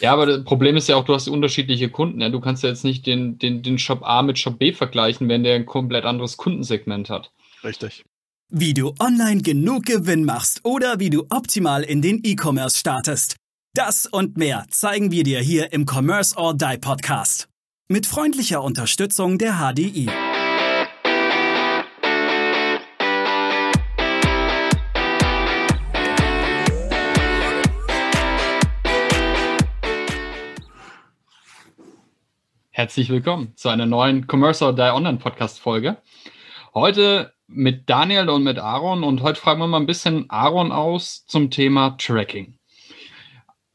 Ja, aber das Problem ist ja auch, du hast unterschiedliche Kunden. Ja? Du kannst ja jetzt nicht den, den, den Shop A mit Shop B vergleichen, wenn der ein komplett anderes Kundensegment hat. Richtig. Wie du online genug Gewinn machst oder wie du optimal in den E-Commerce startest. Das und mehr zeigen wir dir hier im Commerce or Die Podcast. Mit freundlicher Unterstützung der HDI. Herzlich willkommen zu einer neuen Commerce or Die Online Podcast Folge. Heute mit Daniel und mit Aaron und heute fragen wir mal ein bisschen Aaron aus zum Thema Tracking.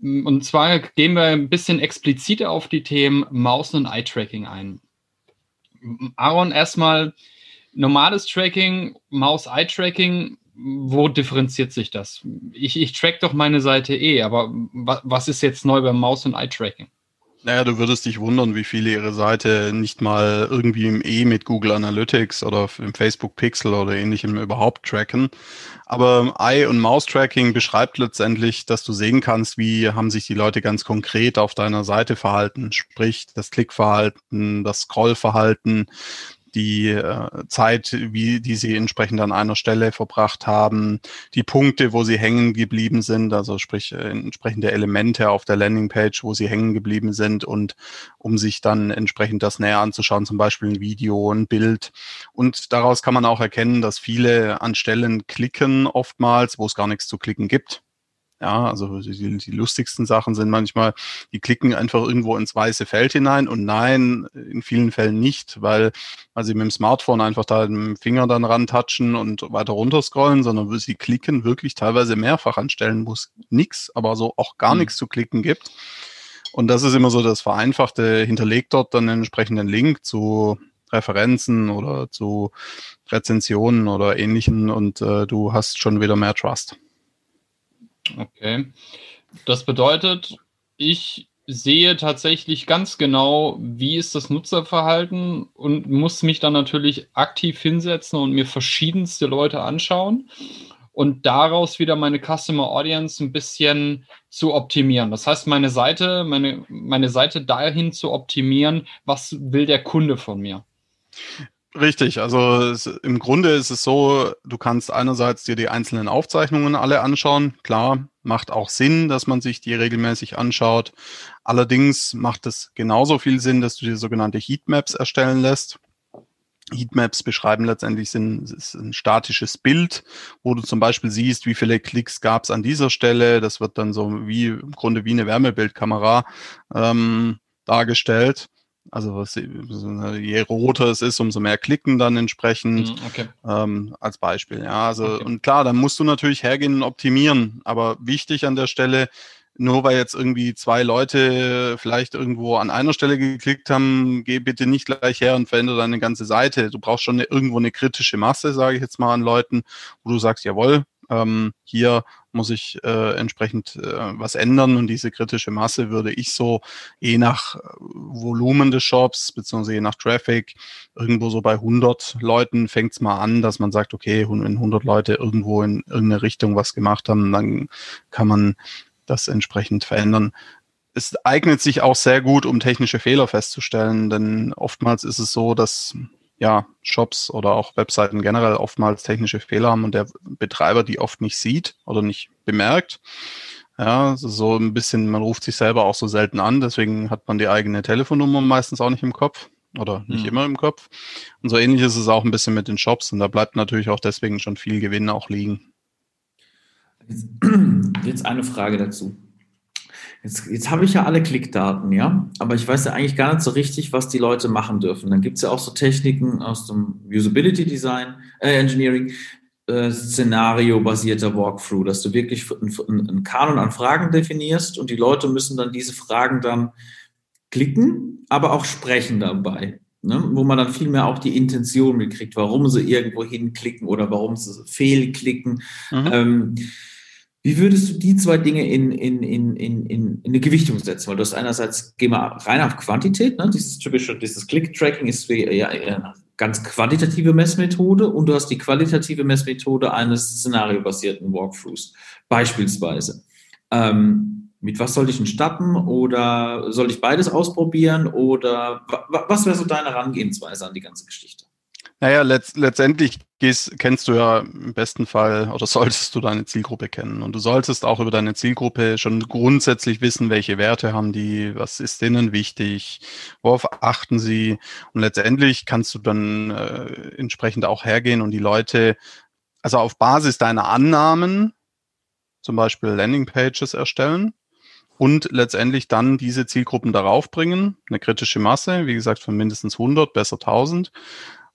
Und zwar gehen wir ein bisschen expliziter auf die Themen Maus- und Eye-Tracking ein. Aaron, erstmal normales Tracking, Maus-Eye-Tracking, wo differenziert sich das? Ich, ich track doch meine Seite eh, aber was ist jetzt neu beim Maus- und Eye-Tracking? Naja, du würdest dich wundern, wie viele ihre Seite nicht mal irgendwie im E mit Google Analytics oder im Facebook Pixel oder ähnlichem überhaupt tracken. Aber Eye- und Maus-Tracking beschreibt letztendlich, dass du sehen kannst, wie haben sich die Leute ganz konkret auf deiner Seite verhalten. Sprich, das Klickverhalten, das Scrollverhalten, die äh, Zeit, wie die sie entsprechend an einer Stelle verbracht haben, die Punkte, wo sie hängen geblieben sind, also sprich äh, entsprechende Elemente auf der Landingpage, wo sie hängen geblieben sind und um sich dann entsprechend das näher anzuschauen, zum Beispiel ein Video, ein Bild. Und daraus kann man auch erkennen, dass viele an Stellen klicken oftmals, wo es gar nichts zu klicken gibt. Ja, also die, die, lustigsten Sachen sind manchmal, die klicken einfach irgendwo ins weiße Feld hinein und nein, in vielen Fällen nicht, weil, weil sie mit dem Smartphone einfach da mit dem Finger dann rantatschen und weiter runter scrollen, sondern sie klicken wirklich teilweise mehrfach an Stellen, wo es nichts, aber so auch gar mhm. nichts zu klicken gibt. Und das ist immer so das Vereinfachte, hinterlegt dort dann einen entsprechenden Link zu Referenzen oder zu Rezensionen oder ähnlichen und äh, du hast schon wieder mehr Trust. Okay. Das bedeutet, ich sehe tatsächlich ganz genau, wie ist das Nutzerverhalten und muss mich dann natürlich aktiv hinsetzen und mir verschiedenste Leute anschauen und daraus wieder meine Customer Audience ein bisschen zu optimieren. Das heißt, meine Seite, meine, meine Seite dahin zu optimieren, was will der Kunde von mir? Richtig, also es, im Grunde ist es so, du kannst einerseits dir die einzelnen Aufzeichnungen alle anschauen. Klar, macht auch Sinn, dass man sich die regelmäßig anschaut. Allerdings macht es genauso viel Sinn, dass du dir sogenannte Heatmaps erstellen lässt. Heatmaps beschreiben letztendlich sind, ist ein statisches Bild, wo du zum Beispiel siehst, wie viele Klicks gab es an dieser Stelle. Das wird dann so wie im Grunde wie eine Wärmebildkamera ähm, dargestellt. Also was, je roter es ist, umso mehr klicken dann entsprechend. Mhm, okay. Ähm, als Beispiel. Ja, also okay. und klar, dann musst du natürlich hergehen und optimieren. Aber wichtig an der Stelle, nur weil jetzt irgendwie zwei Leute vielleicht irgendwo an einer Stelle geklickt haben, geh bitte nicht gleich her und verändere deine ganze Seite. Du brauchst schon eine, irgendwo eine kritische Masse, sage ich jetzt mal an Leuten, wo du sagst, jawohl, ähm, hier muss ich äh, entsprechend äh, was ändern und diese kritische Masse würde ich so je nach äh, Volumen des Shops beziehungsweise je nach Traffic irgendwo so bei 100 Leuten fängt es mal an, dass man sagt, okay, wenn 100 Leute irgendwo in irgendeine Richtung was gemacht haben, dann kann man das entsprechend verändern. Es eignet sich auch sehr gut, um technische Fehler festzustellen, denn oftmals ist es so, dass ja, Shops oder auch Webseiten generell oftmals technische Fehler haben und der Betreiber die oft nicht sieht oder nicht bemerkt. Ja, so ein bisschen, man ruft sich selber auch so selten an, deswegen hat man die eigene Telefonnummer meistens auch nicht im Kopf oder nicht mhm. immer im Kopf. Und so ähnlich ist es auch ein bisschen mit den Shops und da bleibt natürlich auch deswegen schon viel Gewinn auch liegen. Jetzt, jetzt eine Frage dazu. Jetzt, jetzt habe ich ja alle Klickdaten, ja, aber ich weiß ja eigentlich gar nicht so richtig, was die Leute machen dürfen. Dann gibt es ja auch so Techniken aus dem Usability Design, äh, Engineering, äh, Szenario-basierter Walkthrough, dass du wirklich einen Kanon an Fragen definierst und die Leute müssen dann diese Fragen dann klicken, aber auch sprechen dabei. Ne? Wo man dann viel mehr auch die Intention mitkriegt, warum sie irgendwo hinklicken oder warum sie fehlklicken. Mhm. Ähm, wie würdest du die zwei Dinge in, in, in, in, in eine Gewichtung setzen? Weil du hast einerseits, geh mal rein auf Quantität, ne? dieses typische, dieses Click-Tracking ist ja, eine ganz quantitative Messmethode und du hast die qualitative Messmethode eines szenariobasierten Walkthroughs, beispielsweise. Ähm, mit was soll ich denn starten oder soll ich beides ausprobieren oder was wäre so deine Herangehensweise an die ganze Geschichte? Naja, letzt, letztendlich gehst, kennst du ja im besten Fall oder solltest du deine Zielgruppe kennen. Und du solltest auch über deine Zielgruppe schon grundsätzlich wissen, welche Werte haben die, was ist denen wichtig, worauf achten sie. Und letztendlich kannst du dann äh, entsprechend auch hergehen und die Leute, also auf Basis deiner Annahmen, zum Beispiel Landingpages erstellen und letztendlich dann diese Zielgruppen darauf bringen, eine kritische Masse, wie gesagt, von mindestens 100, besser 1000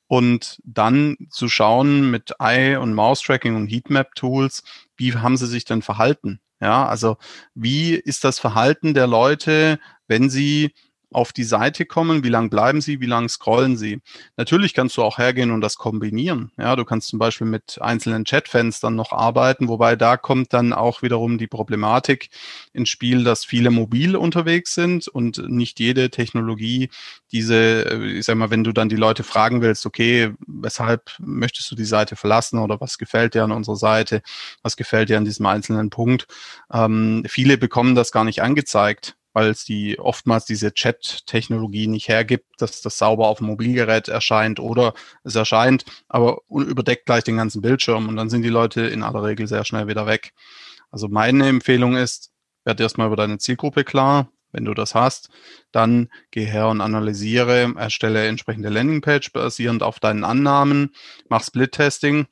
und dann zu schauen mit Eye- und Mouse-Tracking und Heatmap-Tools, wie haben sie sich denn verhalten? Ja, also wie ist das Verhalten der Leute, wenn sie auf die Seite kommen, wie lang bleiben sie, wie lang scrollen sie. Natürlich kannst du auch hergehen und das kombinieren. Ja, du kannst zum Beispiel mit einzelnen Chatfenstern noch arbeiten, wobei da kommt dann auch wiederum die Problematik ins Spiel, dass viele mobil unterwegs sind und nicht jede Technologie diese, äh, ich sag mal, wenn du dann die Leute fragen willst, okay, weshalb möchtest du die Seite verlassen oder was gefällt dir an unserer Seite, was gefällt dir an diesem einzelnen Punkt, ähm, viele bekommen das gar nicht angezeigt weil es die oftmals diese Chat-Technologie nicht hergibt, dass das sauber auf dem Mobilgerät erscheint oder es erscheint, aber überdeckt gleich den ganzen Bildschirm und dann sind die Leute in aller Regel sehr schnell wieder weg. Also meine Empfehlung ist, werd erstmal über deine Zielgruppe klar. Wenn du das hast, dann geh her und analysiere, erstelle entsprechende Landingpage basierend auf deinen Annahmen, mach Split-Testing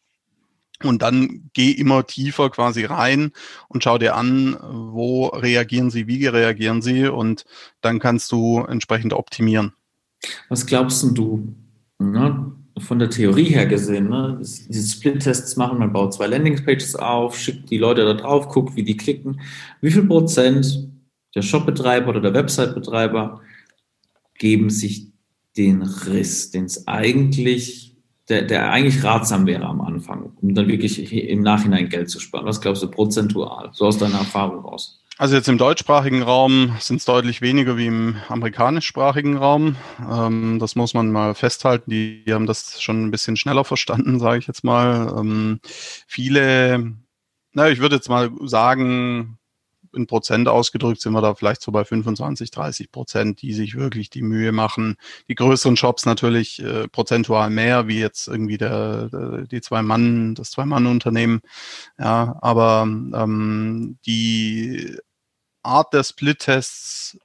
und dann geh immer tiefer quasi rein und schau dir an, wo reagieren sie, wie reagieren sie und dann kannst du entsprechend optimieren. Was glaubst du, ne, von der Theorie her gesehen, ne, diese Split-Tests machen, man baut zwei Landingpages auf, schickt die Leute da drauf, guckt, wie die klicken. Wie viel Prozent der Shopbetreiber oder der Website-Betreiber geben sich den Riss, den es eigentlich der, der eigentlich ratsam wäre am Anfang, um dann wirklich im Nachhinein Geld zu sparen? Was glaubst du prozentual, so aus deiner Erfahrung raus? Also jetzt im deutschsprachigen Raum sind es deutlich weniger wie im amerikanischsprachigen Raum. Ähm, das muss man mal festhalten. Die, die, haben das schon ein bisschen schneller verstanden, sage ich jetzt mal. Ähm, viele, na, ich würde jetzt mal sagen, in Prozent ausgedrückt sind wir da vielleicht so bei 25, 30 Prozent, die sich wirklich die Mühe machen. Die größeren Shops natürlich äh, prozentual mehr, wie jetzt irgendwie der, der die zwei Mann, das Zwei-Mann-Unternehmen. Ja, aber ähm, die Art der Split-Tests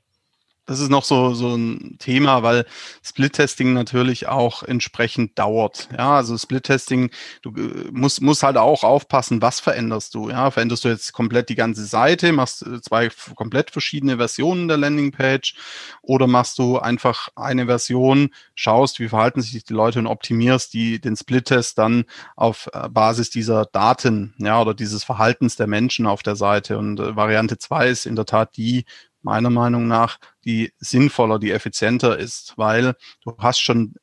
das ist noch so, so ein Thema, weil Split-Testing natürlich auch entsprechend dauert. Ja, also Split-Testing, du äh, musst, musst halt auch aufpassen, was veränderst du. Ja, veränderst du jetzt komplett die ganze Seite, machst äh, zwei komplett verschiedene Versionen der Landingpage oder machst du einfach eine Version, schaust, wie verhalten sich die Leute und optimierst die, den Split-Test dann auf äh, Basis dieser Daten, ja, oder dieses Verhaltens der Menschen auf der Seite. Und äh, Variante zwei ist in der Tat die, meiner Meinung nach, die sinnvoller, die effizienter ist, weil du hast schon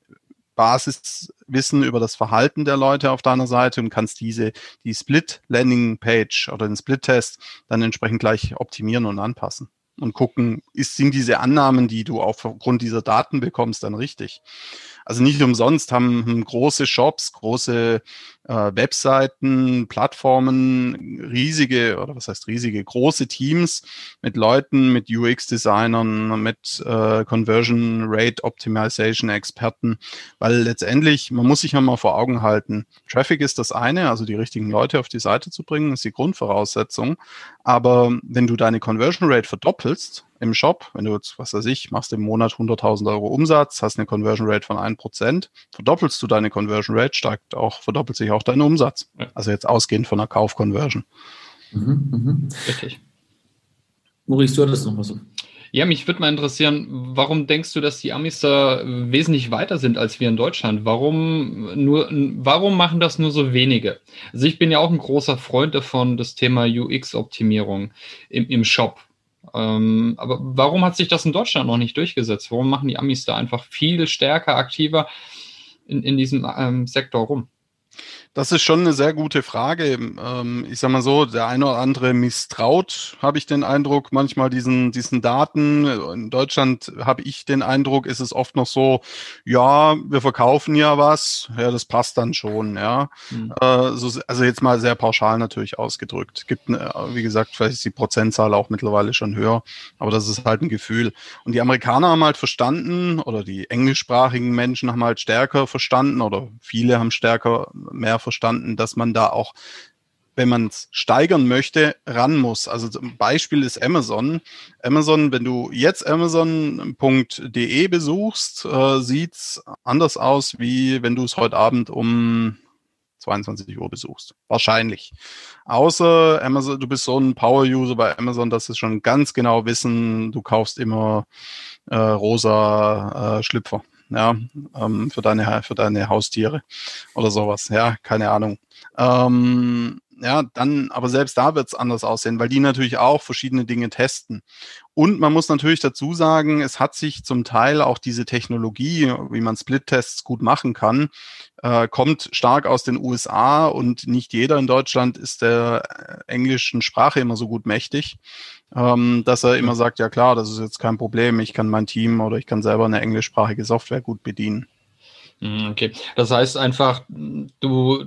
Basiswissen über das Verhalten der Leute auf deiner Seite und kannst diese, die Split-Landing-Page oder den Split-Test dann entsprechend gleich optimieren und anpassen und gucken, ist, sind diese Annahmen, die du aufgrund dieser Daten bekommst, dann richtig. Also nicht umsonst haben große Shops, große äh, Webseiten, Plattformen, riesige, oder was heißt riesige, große Teams mit Leuten, mit UX-Designern, mit äh, Conversion Rate Optimization Experten, weil letztendlich, man muss sich ja mal vor Augen halten, Traffic ist das eine, also die richtigen Leute auf die Seite zu bringen, ist die Grundvoraussetzung. Aber wenn du deine Conversion Rate verdoppelst, im Shop. Wenn du jetzt, was weiß ich, machst im Monat 100.000 Euro Umsatz, hast eine Conversion Rate von 1%, verdoppelst du deine Conversion Rate, steigt auch, verdoppelt sich auch dein Umsatz. Ja. Also jetzt ausgehend von einer Kaufconversion. Mhm, mhm. Richtig. Maurice, du hattest noch was. Ja, mich würde mal interessieren, warum denkst du, dass die Amis da wesentlich weiter sind als wir in Deutschland? Warum nur, warum machen das nur so wenige? Also ich bin ja auch ein großer Freund davon, das Thema UX-Optimierung im, im Shop. Ähm, aber warum hat sich das in Deutschland noch nicht durchgesetzt? Warum machen die Amis da einfach viel stärker aktiver in, in diesem ähm, Sektor rum? Das ist schon eine sehr gute Frage. Ähm, ich sage mal so, der eine oder andere misstraut, habe ich den Eindruck, manchmal diesen, diesen Daten. In Deutschland habe ich den Eindruck, ist es oft noch so, ja, wir verkaufen ja was, ja, das passt dann schon, ja. Mhm. also jetzt mal sehr pauschal natürlich ausgedrückt. Gibt, wie gesagt, vielleicht ist die Prozentzahl auch mittlerweile schon höher, aber das ist halt ein Gefühl. Und die Amerikaner haben halt verstanden, oder die englischsprachigen Menschen haben halt stärker verstanden, oder viele haben stärker mehr verstanden, dass man da auch wenn man es steigern möchte, ran muss. Also zum Beispiel ist Amazon. Amazon, wenn du jetzt Amazon.de besuchst, äh, sieht's anders aus, wie wenn du es heute Abend um 22 Uhr besuchst. Wahrscheinlich. Außer Amazon, du bist so ein Power-User bei Amazon, dass sie schon ganz genau wissen, du kaufst immer äh, rosa äh, Schlüpfer ja, ähm, für deine für deine Haustiere oder sowas. Ja, keine Ahnung. Ähm, ja, dann, aber selbst da wird es anders aussehen, weil die natürlich auch verschiedene Dinge testen. Und man muss natürlich dazu sagen, es hat sich zum Teil auch diese Technologie, wie man Split-Tests gut machen kann, äh, kommt stark aus den USA und nicht jeder in Deutschland ist der äh, englischen Sprache immer so gut mächtig, ähm, dass er immer sagt, ja klar, das ist jetzt kein Problem, ich kann mein Team oder ich kann selber eine englischsprachige Software gut bedienen. Hm, okay, das heißt einfach, du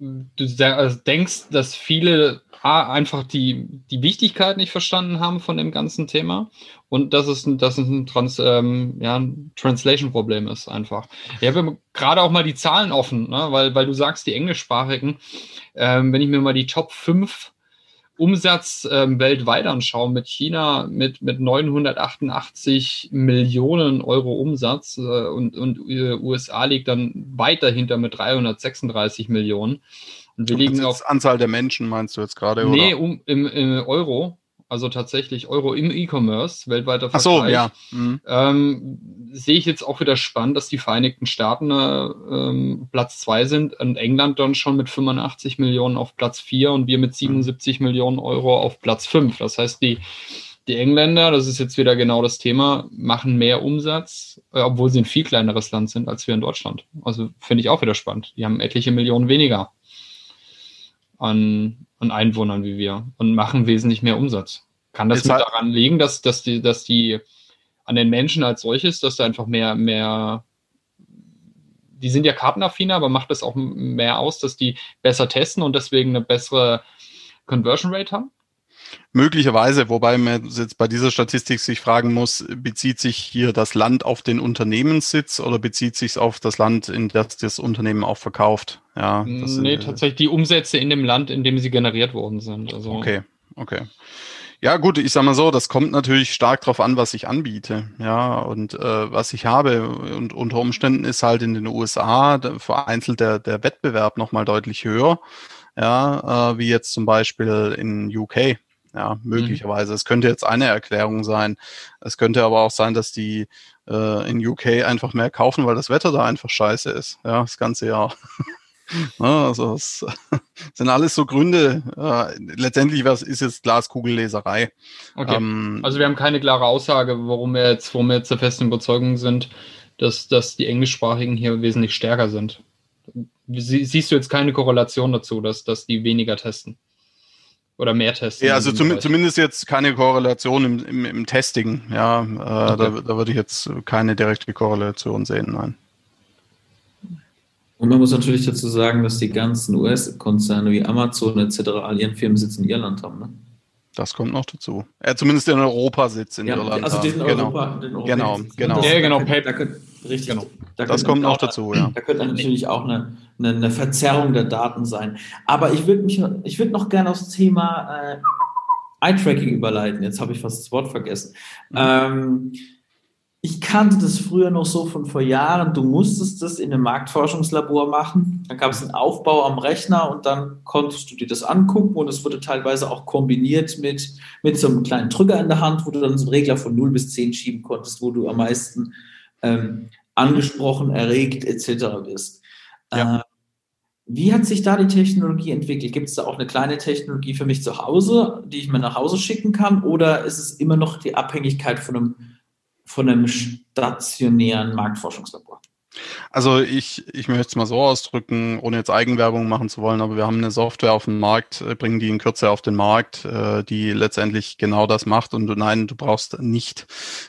du also denkst, dass viele A, einfach die, die Wichtigkeit nicht verstanden haben von dem ganzen Thema und dass es, dass es ein, Trans, ähm, ja, ein Translation-Problem ist einfach. Ich habe gerade auch mal die Zahlen offen, ne? weil, weil du sagst, die englischsprachigen, ähm, wenn ich mir mal die Top 5 Umsatz ähm, weltweit anschauen, mit China mit, mit 988 Millionen Euro Umsatz äh, und, und äh, USA liegt dann weit dahinter mit 336 Millionen. Und wir liegen auf Anzahl der Menschen, meinst du jetzt gerade? Nee, um, im, im Euro also tatsächlich Euro im E-Commerce, weltweiter Vergleich. Ach so, ja. Mhm. Ähm, sehe ich jetzt auch wieder spannend, dass die Vereinigten Staaten äh, ähm, Platz zwei sind und England dann schon mit 85 Millionen auf Platz vier und wir mit 77 mhm. Millionen Euro auf Platz fünf. Das heißt, die, die Engländer, das ist jetzt wieder genau das Thema, machen mehr Umsatz, äh, obwohl sie ein viel kleineres Land sind als wir in Deutschland. Also finde ich auch wieder spannend. Die haben etliche Millionen weniger an, an Einwohnern wie wir und machen wesentlich mehr Umsatz. Kann das mit daran liegen, dass, dass, die, dass die an den Menschen als solches, dass da einfach mehr, mehr, die sind ja kartenaffiner, aber macht es auch mehr aus, dass die besser testen und deswegen eine bessere Conversion Rate haben? Möglicherweise, wobei man jetzt bei dieser Statistik sich fragen muss, bezieht sich hier das Land auf den Unternehmenssitz oder bezieht sich es auf das Land, in das das Unternehmen auch verkauft? Ja, das nee, sind, tatsächlich die Umsätze in dem Land, in dem sie generiert worden sind. Also okay, okay. Ja, gut, ich sag mal so, das kommt natürlich stark drauf an, was ich anbiete, ja, und äh, was ich habe. Und unter Umständen ist halt in den USA vereinzelt der, der Wettbewerb nochmal deutlich höher, ja, äh, wie jetzt zum Beispiel in UK. Ja, mhm. möglicherweise. Mhm. Es könnte jetzt eine Erklärung sein. Es könnte aber auch sein, dass die äh, in UK einfach mehr kaufen, weil das Wetter da einfach scheiße ist. Ja, das ganze Jahr. ja, also es sind alles so Gründe. Äh, letztendlich was ist jetzt Glaskugelleserei. Okay. Ähm, also wir haben keine klare Aussage, warum wir jetzt, warum wir jetzt der festen Überzeugung sind, dass, dass die Englischsprachigen hier wesentlich stärker sind. siehst du jetzt keine Korrelation dazu, dass, dass die weniger testen? Oder mehr testen. Ja, also zum, zumindest jetzt keine Korrelation im, im, im Testing. Ja, äh, okay. da, da würde ich jetzt keine direkte Korrelation sehen, nein. Und man muss natürlich dazu sagen, dass die ganzen US-Konzerne wie Amazon etc. all ihren Firmensitz in Irland haben. Ne? Das kommt noch dazu. Er zumindest in Europa sitzt in ja, Irland. Also diesen genau. Europa, den genau, genau. Ja, genau. Da, da richtig. Genau. Da das kommt noch dazu, ja. Da könnte natürlich auch eine, eine, eine, Verzerrung der Daten sein. Aber ich würde mich, ich würde noch gerne aufs Thema äh, Eye-Tracking überleiten. Jetzt habe ich fast das Wort vergessen. Mhm. Ähm, ich kannte das früher noch so von vor Jahren. Du musstest das in einem Marktforschungslabor machen. Dann gab es einen Aufbau am Rechner und dann konntest du dir das angucken und es wurde teilweise auch kombiniert mit, mit so einem kleinen Drücker in der Hand, wo du dann so einen Regler von 0 bis 10 schieben konntest, wo du am meisten ähm, angesprochen, erregt etc. bist. Ja. Äh, wie hat sich da die Technologie entwickelt? Gibt es da auch eine kleine Technologie für mich zu Hause, die ich mir nach Hause schicken kann? Oder ist es immer noch die Abhängigkeit von einem von einem stationären Marktforschungslabor? Also ich, ich möchte es mal so ausdrücken, ohne jetzt Eigenwerbung machen zu wollen, aber wir haben eine Software auf den Markt, äh, bringen die in Kürze auf den Markt, äh, die letztendlich genau das macht. Und nein, du brauchst nicht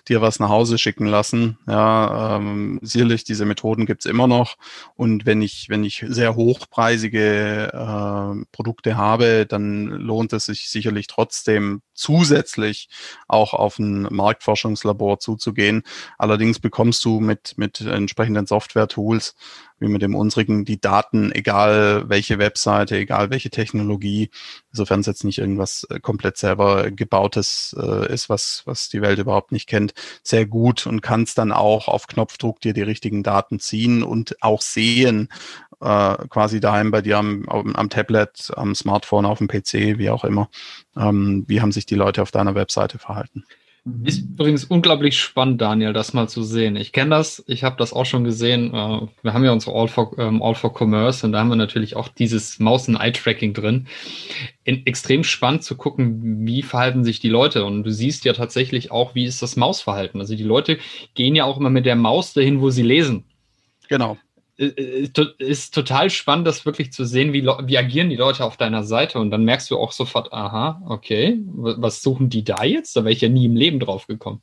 dir was nach Hause schicken lassen. Ja, ähm, sicherlich, diese Methoden gibt's immer noch. Und wenn ich, wenn ich sehr hochpreisige äh, Produkte habe, dann lohnt es sich sicherlich trotzdem zusätzlich auch auf ein Marktforschungslabor zuzugehen. Allerdings bekommst du mit, mit entsprechenden Software-Tools, wie mit dem unsrigen, die Daten, egal welche Webseite, egal welche Technologie, sofern es jetzt nicht irgendwas äh, komplett selber gebautes äh, ist, was, was die Welt überhaupt nicht kennt, sehr gut und kannst dann auch auf Knopfdruck dir die richtigen Daten ziehen und auch sehen, äh, quasi daheim bei dir am, am Tablet, am Smartphone, auf dem PC, wie auch immer, ähm, wie haben sich die Leute auf deiner Webseite verhalten. Mhm. Ist übrigens unglaublich spannend, Daniel, das mal zu sehen. Ich kenne das, ich habe das auch schon gesehen. Äh, wir haben ja unsere All for, ähm, All for Commerce und da haben wir natürlich auch dieses Maus- und Eye-Tracking drin. In, extrem spannend zu gucken, wie verhalten sich die Leute. Und du siehst ja tatsächlich auch, wie ist das Mausverhalten. Also die Leute gehen ja auch immer mit der Maus dahin, wo sie lesen. Genau. Äh, äh, ist total spannend, das wirklich zu sehen, wie, wie agieren die Leute auf deiner Seite. Und dann merkst du auch sofort, aha, okay, was suchen die da jetzt? Da wäre ich ja nie im Leben drauf gekommen.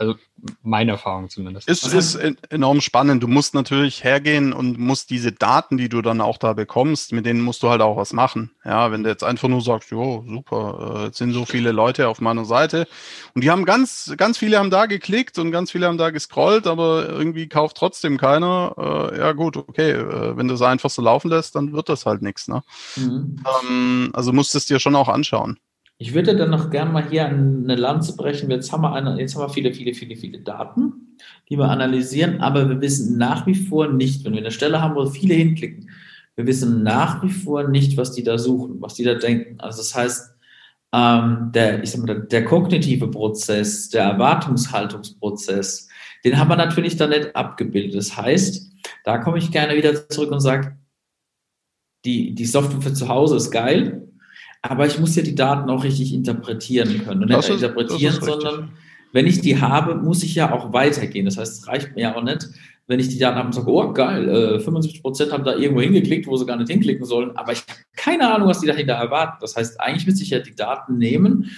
Also meine Erfahrung zumindest. Es ist enorm spannend. Du musst natürlich hergehen und musst diese Daten, die du dann auch da bekommst, mit denen musst du halt auch was machen. Ja, wenn du jetzt einfach nur sagst, jo, super, äh, jetzt sind so viele Leute auf meiner Seite und die haben ganz, ganz viele haben da geklickt und ganz viele haben da gescrollt, aber irgendwie kauft trotzdem keiner. Äh, ja gut, okay, äh, wenn du es einfach so laufen lässt, dann wird das halt nichts. Ne? Mhm. Ähm, also musst du es dir schon auch anschauen. Ich würde dann noch gerne mal hier eine Lanze brechen. Jetzt haben wir, eine, jetzt haben wir viele, viele, viele, viele Daten, die wir analysieren, aber wir wissen nach wie vor nicht, wenn wir eine Stelle haben, wo viele hinklicken, wir wissen nach wie vor nicht, was die da suchen, was die da denken. Also das heißt, ähm, der, ich sag mal, der kognitive Prozess, der Erwartungshaltungsprozess, den haben wir natürlich da nicht abgebildet. Das heißt, da komme ich gerne wieder zurück und sage, die, die Software für zu Hause ist geil, aber ich muss ja die Daten auch richtig interpretieren können. Und nicht ist, interpretieren, sondern wenn ich die habe, muss ich ja auch weitergehen. Das heißt, es reicht mir ja auch nicht, wenn ich die Daten habe und sage, oh geil, äh, 75 Prozent haben da irgendwo hingeklickt, wo sie gar nicht hinklicken sollen, aber ich habe keine Ahnung, was die dahinter erwarten. Das heißt, eigentlich müsste ich ja die Daten nehmen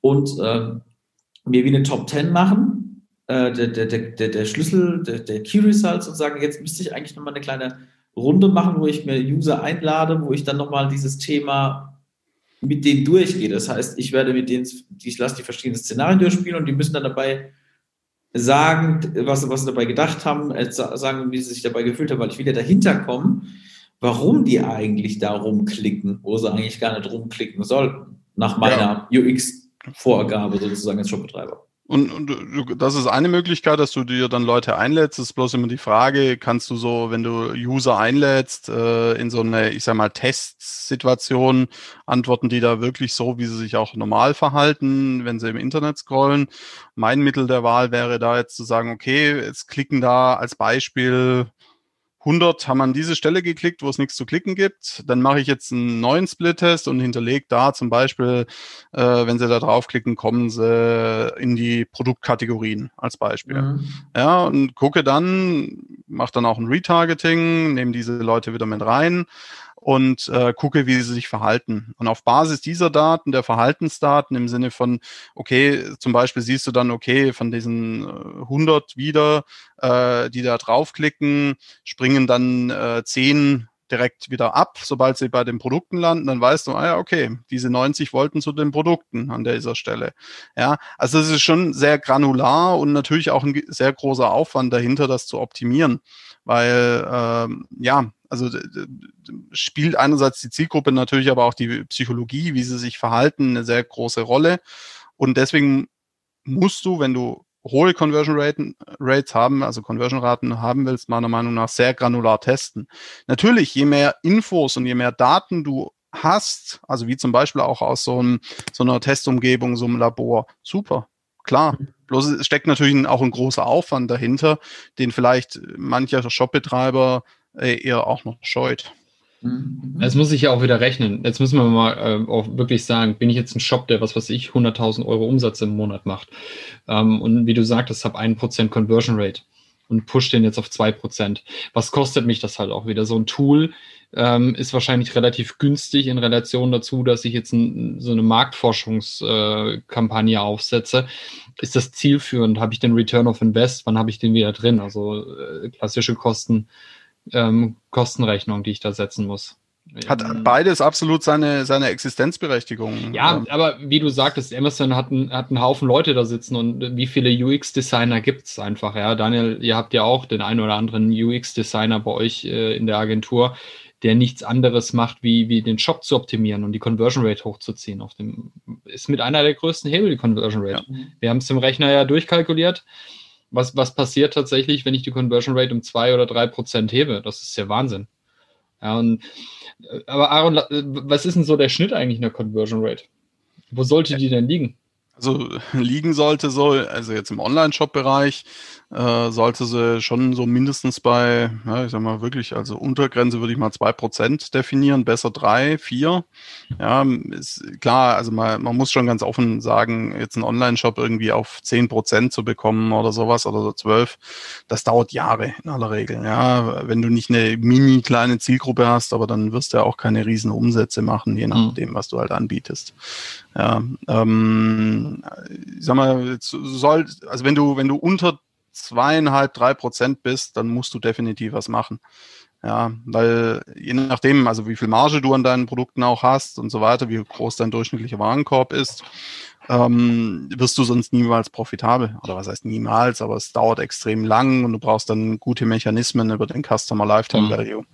und äh, mir wie eine Top 10 machen, äh, der, der, der, der Schlüssel, der, der Key Results und sagen, jetzt müsste ich eigentlich nochmal eine kleine Runde machen, wo ich mir User einlade, wo ich dann nochmal dieses Thema mit denen durchgehe. Das heißt, ich werde mit denen, ich lasse die verschiedenen Szenarien durchspielen und die müssen dann dabei sagen, was, was sie dabei gedacht haben, äh, sagen, wie sie sich dabei gefühlt haben, weil ich ja dahinter kommen, warum die eigentlich da rumklicken, wo sie eigentlich gar nicht rumklicken sollten, nach meiner ja. UX-Vorgabe sozusagen als Shopbetreiber. Und, und das ist eine Möglichkeit, dass du dir dann Leute einlädst. Das ist bloß immer die Frage, kannst du so, wenn du User einlädst, äh, in so eine, ich sag mal, Testsituation, antworten die da wirklich so, wie sie sich auch normal verhalten, wenn sie im Internet scrollen? Mein Mittel der Wahl wäre da jetzt zu sagen, okay, jetzt klicken da als Beispiel 100 haben an diese Stelle geklickt, wo es nichts zu klicken gibt. Dann mache ich jetzt einen neuen Split-Test und hinterlege da zum Beispiel, äh, wenn Sie da draufklicken, kommen Sie in die Produktkategorien als Beispiel. Mhm. Ja, und gucke dann, mache dann auch ein Retargeting, nehme diese Leute wieder mit rein und äh, gucke, wie sie sich verhalten. Und auf Basis dieser Daten, der Verhaltensdaten im Sinne von, okay, zum Beispiel siehst du dann, okay, von diesen äh, 100 wieder, äh, die da draufklicken, springen dann äh, 10 direkt wieder ab, sobald sie bei den Produkten landen, dann weißt du, ah ja, okay, diese 90 wollten zu den Produkten an dieser Stelle. Ja, also es ist schon sehr granular und natürlich auch ein sehr großer Aufwand dahinter, das zu optimieren, weil ähm, ja, also spielt einerseits die Zielgruppe natürlich aber auch die Psychologie, wie sie sich verhalten, eine sehr große Rolle. Und deswegen musst du, wenn du hohe Conversion Rates haben, also Conversion Raten haben willst, meiner Meinung nach sehr granular testen. Natürlich, je mehr Infos und je mehr Daten du hast, also wie zum Beispiel auch aus so, einem, so einer Testumgebung, so einem Labor, super, klar. Mhm. Bloß es steckt natürlich auch ein großer Aufwand dahinter, den vielleicht mancher Shopbetreiber eher auch noch scheut. Mhm. Es muss sich ja auch wieder rechnen. Jetzt müssen wir mal äh, auch wirklich sagen, bin ich jetzt ein Shop, der was weiß ich, 100.000 Euro Umsatz im Monat macht. Ähm, und wie du sagtest, habe 1% Conversion Rate. und pushe den jetzt auf zwei Prozent. Was kostet mich das halt auch wieder? So ein Tool ähm, ist wahrscheinlich relativ günstig in Relation dazu, dass ich jetzt ein, so eine Marktforschungskampagne äh, aufsetze. Ist das zielführend? Habe ich den Return of Invest? Wann habe ich den wieder drin? Also äh, klassische Kosten, ähm, Kostenrechnung, die ich da setzen muss. Hat beides absolut seine, seine Existenzberechtigung. Ja, aber wie du sagtest, Amazon hat, ein, hat einen Haufen Leute da sitzen und wie viele UX-Designer gibt es einfach, ja. Daniel, ihr habt ja auch den einen oder anderen UX-Designer bei euch äh, in der Agentur, der nichts anderes macht, wie, wie den Shop zu optimieren und die Conversion Rate hochzuziehen. Auf dem, ist mit einer der größten Hebel die Conversion Rate. Ja. Wir haben es im Rechner ja durchkalkuliert. Was, was passiert tatsächlich, wenn ich die Conversion Rate um zwei oder drei Prozent hebe? Das ist ja Wahnsinn. Ja, und aber Aaron, was ist denn so der Schnitt eigentlich in der Conversion Rate? Wo sollte die denn liegen? Also liegen sollte so, also jetzt im Online-Shop-Bereich, äh, sollte sie schon so mindestens bei, ja, ich sag mal wirklich, also Untergrenze würde ich mal zwei Prozent definieren, besser drei, vier. Ja, ist klar, also man, man muss schon ganz offen sagen, jetzt einen Online-Shop irgendwie auf zehn Prozent zu bekommen oder sowas oder so zwölf, das dauert Jahre in aller Regel. Ja, wenn du nicht eine mini kleine Zielgruppe hast, aber dann wirst du ja auch keine riesen Umsätze machen, je nachdem, mhm. was du halt anbietest. Ja, ähm, sag mal, soll, also wenn du, wenn du unter zweieinhalb, drei Prozent bist, dann musst du definitiv was machen. Ja, weil je nachdem, also wie viel Marge du an deinen Produkten auch hast und so weiter, wie groß dein durchschnittlicher Warenkorb ist, ähm, wirst du sonst niemals profitabel. Oder was heißt niemals, aber es dauert extrem lang und du brauchst dann gute Mechanismen über den Customer Lifetime mhm. Value,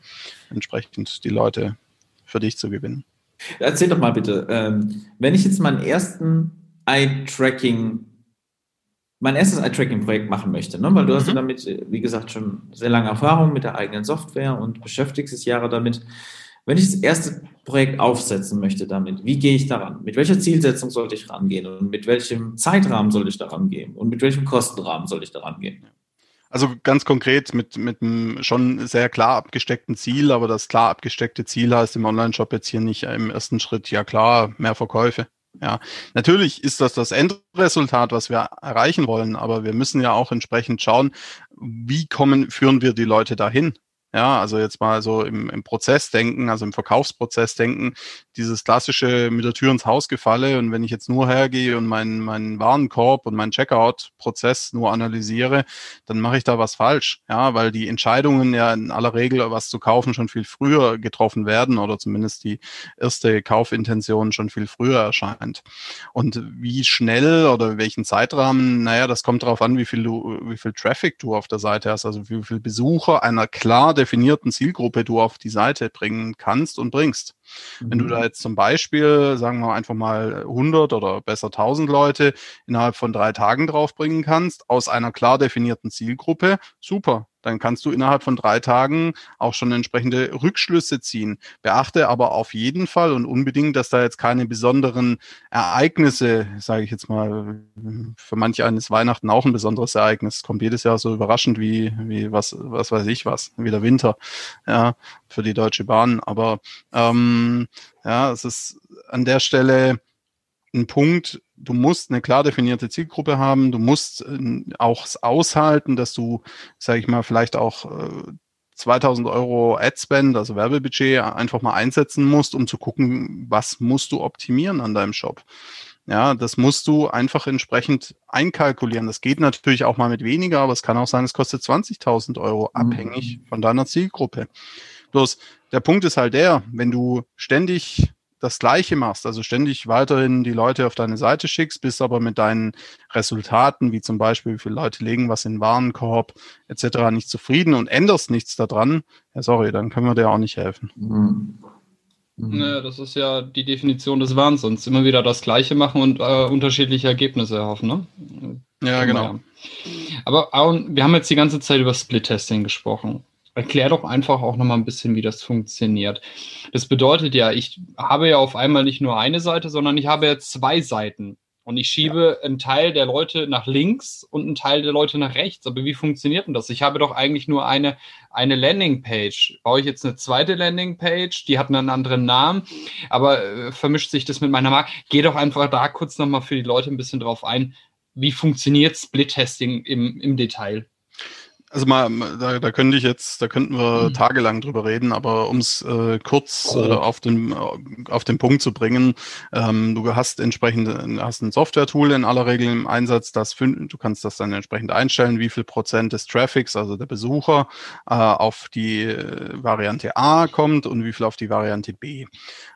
entsprechend die Leute für dich zu gewinnen. Erzähl doch mal bitte, ähm, wenn ich jetzt meinen ersten Eye-Tracking mein erstes Eye-Tracking-Projekt machen möchte, ne? weil du hast ja mhm. damit, wie gesagt, schon sehr lange Erfahrung mit der eigenen Software und beschäftigst dich Jahre damit. Wenn ich das erste Projekt aufsetzen möchte damit, wie gehe ich daran? Mit welcher Zielsetzung sollte ich rangehen und mit welchem Zeitrahmen sollte ich daran gehen und mit welchem Kostenrahmen sollte ich daran gehen? Also ganz konkret mit, mit einem schon sehr klar abgesteckten Ziel, aber das klar abgesteckte Ziel heißt im Online-Shop jetzt hier nicht im ersten Schritt, ja klar, mehr Verkäufe. Ja, natürlich ist das das Endresultat, was wir erreichen wollen, aber wir müssen ja auch entsprechend schauen, wie kommen, führen wir die Leute dahin? Ja, also jetzt mal so im, im Prozess denken, also im Verkaufsprozess denken, dieses klassische mit der Tür ins Haus gefalle und wenn ich jetzt nur hergehe und meinen meinen Warenkorb und meinen Checkout-Prozess nur analysiere, dann mache ich da was falsch. Ja, weil die Entscheidungen ja in aller Regel, was zu kaufen, schon viel früher getroffen werden oder zumindest die erste Kaufintention schon viel früher erscheint. Und wie schnell oder welchen Zeitrahmen, naja, das kommt darauf an, wie viel wie viel Traffic du auf der Seite hast, also wie viel Besucher einer klar definierten Zielgruppe du auf die Seite bringen kannst und bringst. Mhm. Wenn du da mhm. jetzt zum Beispiel, sagen wir einfach mal 100 oder besser 1000 Leute innerhalb von drei Tagen draufbringen kannst, aus einer klar definierten Zielgruppe, super dann kannst du innerhalb von drei Tagen auch schon entsprechende Rückschlüsse ziehen. Beachte aber auf jeden Fall und unbedingt, dass da jetzt keine besonderen Ereignisse, sage ich jetzt mal, für manche eines Weihnachten auch ein besonderes Ereignis, kommt jedes Jahr so überraschend wie, wie was, was weiß ich was, wie der Winter, ja, für die Deutsche Bahn. Aber ähm, ja, es ist an der Stelle ein Punkt, du musst eine klar definierte Zielgruppe haben, du musst äh, auch aushalten, dass du, sage ich mal, vielleicht auch äh, 2000 Euro Adspend, also Werbebudget, einfach mal einsetzen musst, um zu gucken, was musst du optimieren an deinem Shop. Ja, das musst du einfach entsprechend einkalkulieren. Das geht natürlich auch mal mit weniger, aber es kann auch sein, es kostet 20.000 Euro, mhm. abhängig von deiner Zielgruppe. Bloß der Punkt ist halt der, wenn du ständig das Gleiche machst, also ständig weiterhin die Leute auf deine Seite schickst, bist aber mit deinen Resultaten, wie zum Beispiel, wie viele Leute legen was in den Warenkorb etc. nicht zufrieden und änderst nichts daran, ja sorry, dann können wir dir auch nicht helfen. Mhm. Mhm. Naja, das ist ja die Definition des Wahnsinns. Immer wieder das Gleiche machen und äh, unterschiedliche Ergebnisse erhoffen, ne? Ja, genau. Aber Aaron, wir haben jetzt die ganze Zeit über Split-Testing gesprochen. Erklär doch einfach auch nochmal ein bisschen, wie das funktioniert. Das bedeutet ja, ich habe ja auf einmal nicht nur eine Seite, sondern ich habe ja zwei Seiten. Und ich schiebe ja. einen Teil der Leute nach links und einen Teil der Leute nach rechts. Aber wie funktioniert denn das? Ich habe doch eigentlich nur eine, eine Landingpage. Baue ich jetzt eine zweite Landingpage, die hat einen anderen Namen, aber äh, vermischt sich das mit meiner Marke? Geh doch einfach da kurz nochmal für die Leute ein bisschen drauf ein. Wie funktioniert Split-Testing im, im Detail? Also mal, da, da könnte ich jetzt, da könnten wir mhm. tagelang drüber reden, aber um es äh, kurz äh, auf, den, auf den Punkt zu bringen, ähm, du hast entsprechend hast ein Software-Tool in aller Regel im Einsatz, das du kannst das dann entsprechend einstellen, wie viel Prozent des Traffics, also der Besucher, äh, auf die äh, Variante A kommt und wie viel auf die Variante B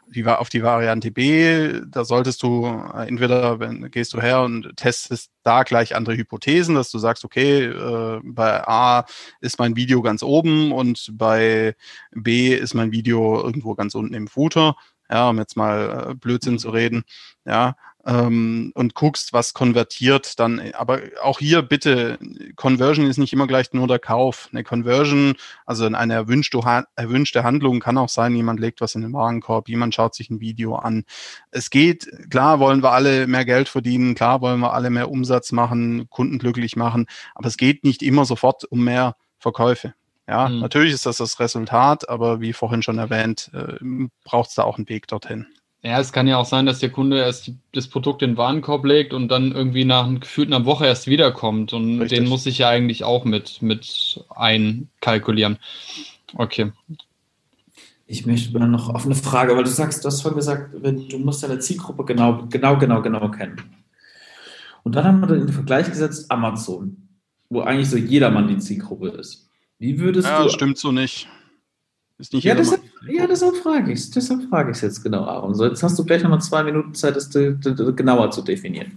die, auf die Variante B, da solltest du äh, entweder wenn, gehst du her und testest da gleich andere Hypothesen, dass du sagst, okay, äh, bei A ist mein Video ganz oben und bei B ist mein Video irgendwo ganz unten im Footer. Ja, um jetzt mal äh, Blödsinn zu reden. Ja, ähm, und guckst, was konvertiert dann. Aber auch hier bitte, Conversion ist nicht immer gleich nur der Kauf. Eine Conversion, also eine erwünschte, erwünschte Handlung kann auch sein, jemand legt was in den Warenkorb, jemand schaut sich ein Video an. Es geht, klar wollen wir alle mehr Geld verdienen, klar wollen wir alle mehr Umsatz machen, Kunden glücklich machen, aber es geht nicht immer sofort um mehr Verkäufe. Ja, mhm. natürlich ist das das Resultat, aber wie vorhin schon erwähnt, äh, braucht es da auch einen Weg dorthin. Ja, es kann ja auch sein, dass der Kunde erst das Produkt in den Warenkorb legt und dann irgendwie nach gefühlt einer Woche erst wiederkommt. Und Richtig. den muss ich ja eigentlich auch mit, mit einkalkulieren. Okay. Ich möchte noch auf eine Frage, weil du sagst, du hast vorhin gesagt, du musst deine Zielgruppe genau, genau, genau, genau kennen. Und dann haben wir den Vergleich gesetzt, Amazon, wo eigentlich so jedermann die Zielgruppe ist. Wie würdest ja, du. stimmt so nicht. Ist nicht ja, deshalb, ja, deshalb frage ich es. Deshalb frage ich es jetzt genau, Aaron. So, jetzt hast du gleich nochmal zwei Minuten Zeit, das genauer zu definieren.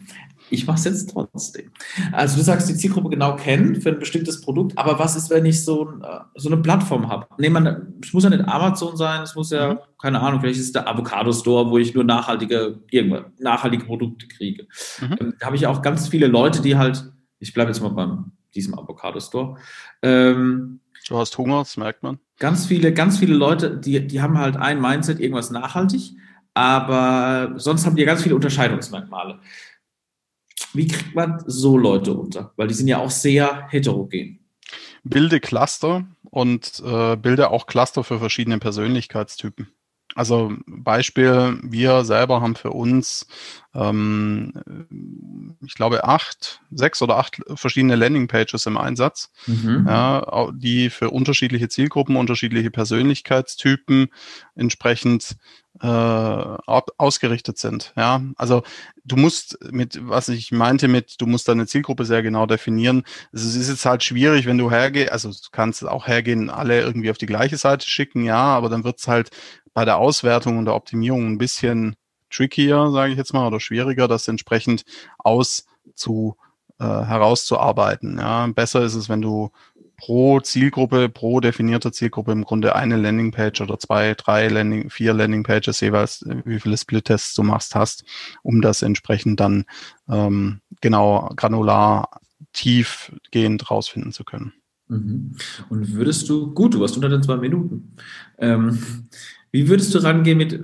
Ich mache es jetzt trotzdem. Also du sagst, die Zielgruppe genau kennen für ein bestimmtes Produkt, aber was ist, wenn ich so, so eine Plattform habe? Nee, man, es muss ja nicht Amazon sein, es muss ja, mhm. keine Ahnung, vielleicht ist es der Avocado Store, wo ich nur nachhaltige, irgendwann, nachhaltige Produkte kriege. Mhm. Ähm, da habe ich auch ganz viele Leute, die halt, ich bleibe jetzt mal beim diesem Avocado Store, ähm, Du hast Hunger, das merkt man. Ganz viele, ganz viele Leute, die, die haben halt ein Mindset, irgendwas nachhaltig, aber sonst haben die ganz viele Unterscheidungsmerkmale. Wie kriegt man so Leute unter? Weil die sind ja auch sehr heterogen. Bilde Cluster und äh, bilde auch Cluster für verschiedene Persönlichkeitstypen. Also Beispiel, wir selber haben für uns, ähm, ich glaube, acht, sechs oder acht verschiedene Landingpages im Einsatz, mhm. ja, die für unterschiedliche Zielgruppen, unterschiedliche Persönlichkeitstypen entsprechend äh, ausgerichtet sind. Ja, also du musst mit, was ich meinte mit, du musst deine Zielgruppe sehr genau definieren. Also es ist jetzt halt schwierig, wenn du hergehst, also du kannst auch hergehen, alle irgendwie auf die gleiche Seite schicken, ja, aber dann wird es halt bei der Auswertung und der Optimierung ein bisschen trickier, sage ich jetzt mal, oder schwieriger, das entsprechend auszu äh, herauszuarbeiten. Ja. Besser ist es, wenn du pro Zielgruppe, pro definierter Zielgruppe im Grunde eine Landingpage oder zwei, drei Landing, vier Landingpages jeweils, wie viele Split-Tests du machst, hast, um das entsprechend dann ähm, genau granular tiefgehend rausfinden zu können. Mhm. Und würdest du, gut, du hast unter den zwei Minuten. Ähm, wie würdest du rangehen mit,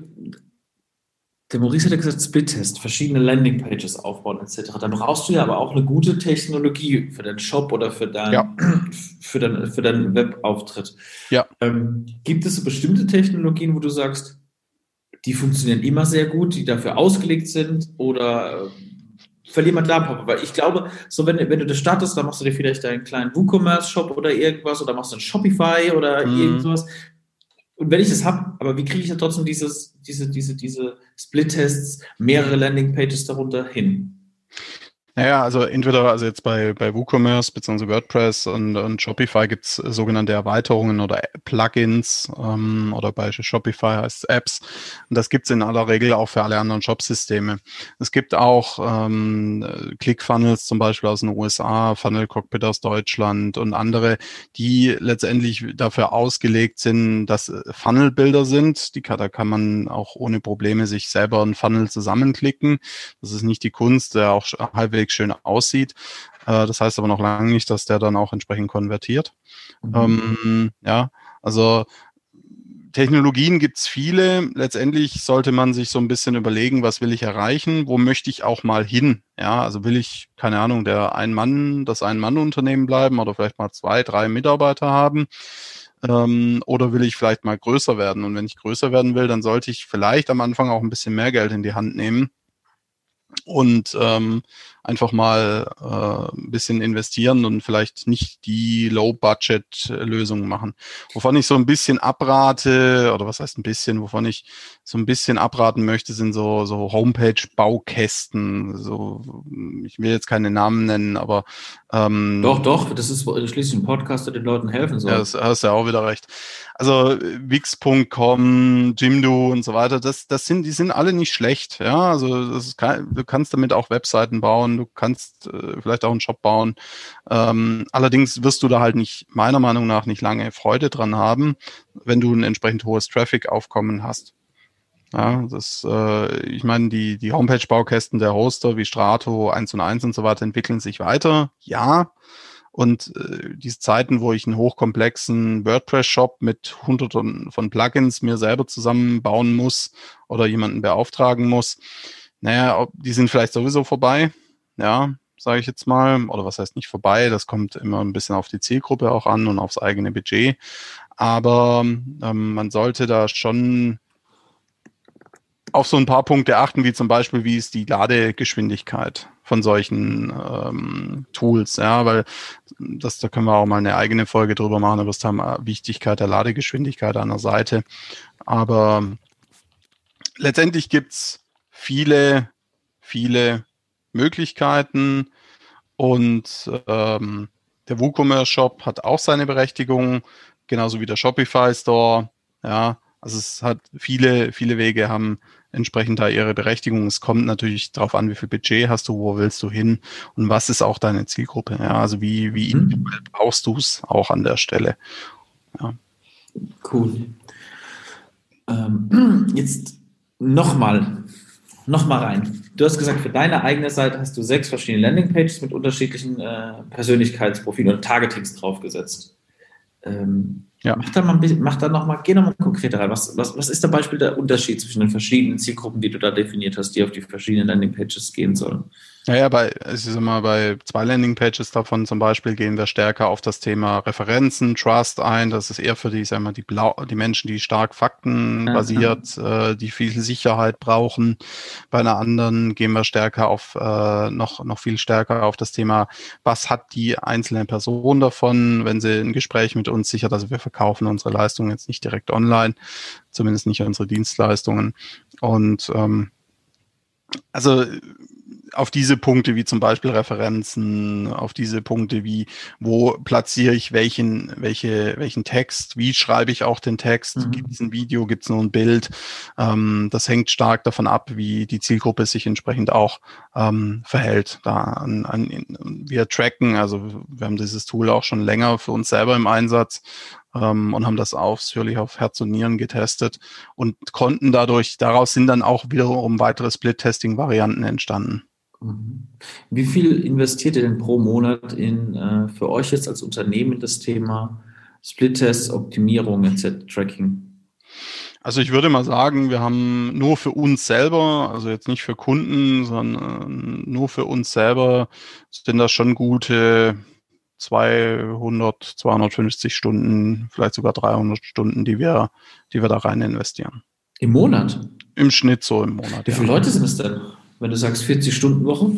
der Maurice hat ja gesagt, Split-Test, verschiedene Landingpages aufbauen etc. Da brauchst du ja aber auch eine gute Technologie für deinen Shop oder für, dein, ja. für, dein, für deinen Webauftritt. Ja. Ähm, gibt es so bestimmte Technologien, wo du sagst, die funktionieren immer sehr gut, die dafür ausgelegt sind oder äh, verlieren wir da ein paar, weil ich glaube, so wenn, wenn du das startest, dann machst du dir vielleicht deinen kleinen WooCommerce-Shop oder irgendwas oder machst du einen Shopify oder mhm. irgendwas und wenn ich das habe, aber wie kriege ich dann trotzdem dieses, diese, diese, diese Split-Tests, mehrere Landing-Pages darunter hin? Naja, also entweder, also jetzt bei, bei WooCommerce bzw. WordPress und, und Shopify gibt's sogenannte Erweiterungen oder Plugins ähm, oder bei Shopify heißt es Apps. Und das gibt's in aller Regel auch für alle anderen Shopsysteme. Es gibt auch ähm, ClickFunnels zum Beispiel aus den USA, Funnel Cockpit aus Deutschland und andere, die letztendlich dafür ausgelegt sind, dass Funnelbilder sind. Die, da kann man auch ohne Probleme sich selber einen Funnel zusammenklicken. Das ist nicht die Kunst, der auch halbwegs halbwegs schön aussieht. Äh, das heißt aber noch lange nicht, dass der dann auch entsprechend konvertiert. Mhm. Ähm, ja, also Technologien gibt's viele. Letztendlich sollte man sich so ein bisschen überlegen, was will ich erreichen, wo möchte ich auch mal hin. Ja, also will ich, keine Ahnung, der Ein-Mann, das Ein-Mann-Unternehmen bleiben oder vielleicht mal zwei, drei Mitarbeiter haben. Ähm, oder will ich vielleicht mal größer werden? Und wenn ich größer werden will, dann sollte ich vielleicht am Anfang auch ein bisschen mehr Geld in die Hand nehmen und ähm, einfach mal äh, ein bisschen investieren und vielleicht nicht die Low-Budget-Lösungen machen. Wovon ich so ein bisschen abrate, oder was heißt ein bisschen, wovon ich so ein bisschen abraten möchte, sind so, so Homepage-Baukästen. So, ich will jetzt keine Namen nennen, aber ähm, doch, doch, das ist schließlich ein Podcast, der den Leuten helfen soll. Ja, das hast du ja auch wieder recht. Also Wix.com, Jimdo und so weiter, das, das sind, die sind alle nicht schlecht. Ja, also das kein, du kannst damit auch Webseiten bauen, du kannst äh, vielleicht auch einen Shop bauen. Ähm, allerdings wirst du da halt nicht, meiner Meinung nach, nicht lange Freude dran haben, wenn du ein entsprechend hohes Traffic-Aufkommen hast. Ja, das, äh, ich meine, die, die Homepage-Baukästen der Hoster wie Strato 1 und 1 und so weiter entwickeln sich weiter. Ja. Und äh, diese Zeiten, wo ich einen hochkomplexen WordPress-Shop mit hunderten von Plugins mir selber zusammenbauen muss oder jemanden beauftragen muss, naja, die sind vielleicht sowieso vorbei. Ja, sage ich jetzt mal. Oder was heißt nicht vorbei? Das kommt immer ein bisschen auf die Zielgruppe auch an und aufs eigene Budget. Aber ähm, man sollte da schon auf so ein paar Punkte achten, wie zum Beispiel, wie ist die Ladegeschwindigkeit von solchen ähm, Tools, ja, weil das, da können wir auch mal eine eigene Folge drüber machen, über das Thema Wichtigkeit der Ladegeschwindigkeit an der Seite. Aber letztendlich gibt's viele, viele Möglichkeiten und ähm, der WooCommerce Shop hat auch seine Berechtigung, genauso wie der Shopify Store, ja, also es hat viele, viele Wege haben entsprechend da ihre Berechtigung. Es kommt natürlich darauf an, wie viel Budget hast du, wo willst du hin und was ist auch deine Zielgruppe. Ja, also wie, wie mhm. brauchst du es auch an der Stelle. Ja. Cool. Ähm, jetzt nochmal, nochmal rein. Du hast gesagt, für deine eigene Seite hast du sechs verschiedene Landingpages mit unterschiedlichen äh, Persönlichkeitsprofilen und Targetings draufgesetzt. Ähm, ja. Mach da mal ein bisschen, mach da noch mal, geh noch mal konkreter rein. Was, was, was ist zum Beispiel der Unterschied zwischen den verschiedenen Zielgruppen, die du da definiert hast, die auf die verschiedenen Landingpages gehen sollen? Naja, bei, ich sag mal, bei zwei Landingpages davon zum Beispiel gehen wir stärker auf das Thema Referenzen, Trust ein. Das ist eher für die, sag mal, die, Blau, die Menschen, die stark faktenbasiert, ja, äh, die viel Sicherheit brauchen. Bei einer anderen gehen wir stärker auf, äh, noch, noch viel stärker auf das Thema, was hat die einzelne Person davon, wenn sie ein Gespräch mit uns sichert. Also wir verkaufen unsere Leistungen jetzt nicht direkt online, zumindest nicht unsere Dienstleistungen. Und ähm, also auf diese Punkte wie zum Beispiel Referenzen, auf diese Punkte wie, wo platziere ich welchen, welche, welchen Text, wie schreibe ich auch den Text, mhm. gibt es ein Video, gibt es nur ein Bild. Ähm, das hängt stark davon ab, wie die Zielgruppe sich entsprechend auch ähm, verhält. Da an, an, wir tracken, also wir haben dieses Tool auch schon länger für uns selber im Einsatz ähm, und haben das ausführlich auf Herz und Nieren getestet und konnten dadurch, daraus sind dann auch wiederum weitere Split-Testing-Varianten entstanden. Wie viel investiert ihr denn pro Monat in äh, für euch jetzt als Unternehmen das Thema Split-Tests, Optimierung etc., Tracking? Also ich würde mal sagen, wir haben nur für uns selber, also jetzt nicht für Kunden, sondern nur für uns selber sind das schon gute 200, 250 Stunden, vielleicht sogar 300 Stunden, die wir, die wir da rein investieren. Im Monat? Im Schnitt so im Monat. Wie viele ja. Leute sind es denn? Wenn du sagst 40-Stunden-Woche?